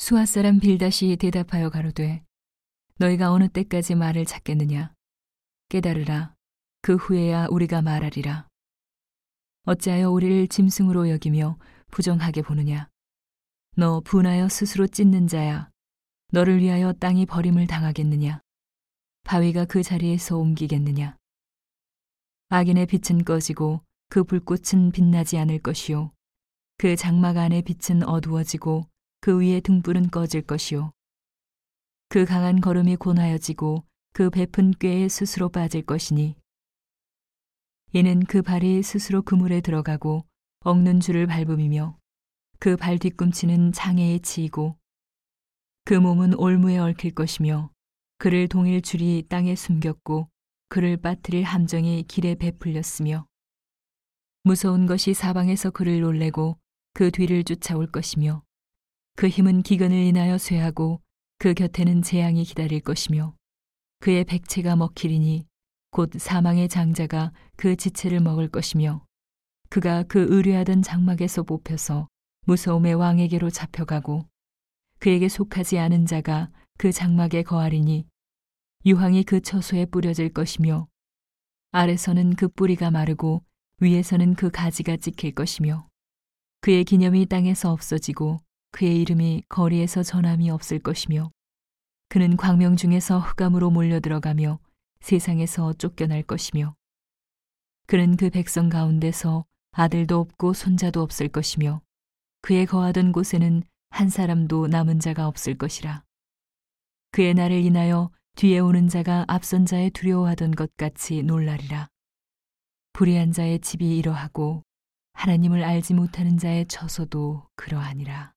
수아 사람 빌다시 대답하여 가로되 너희가 어느 때까지 말을 찾겠느냐? 깨달으라. 그 후에야 우리가 말하리라. 어찌하여 우리를 짐승으로 여기며 부정하게 보느냐? 너 분하여 스스로 찢는 자야. 너를 위하여 땅이 버림을 당하겠느냐? 바위가 그 자리에서 옮기겠느냐? 악인의 빛은 꺼지고 그 불꽃은 빛나지 않을 것이요. 그 장막 안의 빛은 어두워지고 그 위에 등불은 꺼질 것이요 그 강한 걸음이 곤하여지고 그 베푼 꾀에 스스로 빠질 것이니. 이는 그 발이 스스로 그물에 들어가고 엉는 줄을 밟음이며 그 발 뒤꿈치는 장애에 치이고 그 몸은 올무에 얽힐 것이며 그를 동일 줄이 땅에 숨겼고 그를 빠뜨릴 함정이 길에 베풀렸으며 무서운 것이 사방에서 그를 놀래고 그 뒤를 쫓아올 것이며 그 힘은 기근을 인하여 쇠하고 그 곁에는 재앙이 기다릴 것이며 그의 백체가 먹히리니 곧 사망의 장자가 그 지체를 먹을 것이며 그가 그 의뢰하던 장막에서 뽑혀서 무서움의 왕에게로 잡혀가고 그에게 속하지 않은 자가 그 장막에 거하리니 유황이 그 처소에 뿌려질 것이며 아래서는 그 뿌리가 마르고 위에서는 그 가지가 찍힐 것이며 그의 기념이 땅에서 없어지고 그의 이름이 거리에서 전함이 없을 것이며 그는 광명 중에서 흑암으로 몰려 들어가며 세상에서 쫓겨날 것이며 그는 그 백성 가운데서 아들도 없고 손자도 없을 것이며 그의 거하던 곳에는 한 사람도 남은 자가 없을 것이라. 그의 날을 인하여 뒤에 오는 자가 앞선 자의 두려워하던 것 같이 놀라리라. 불의한 자의 집이 이러하고 하나님을 알지 못하는 자의 처소도 그러하니라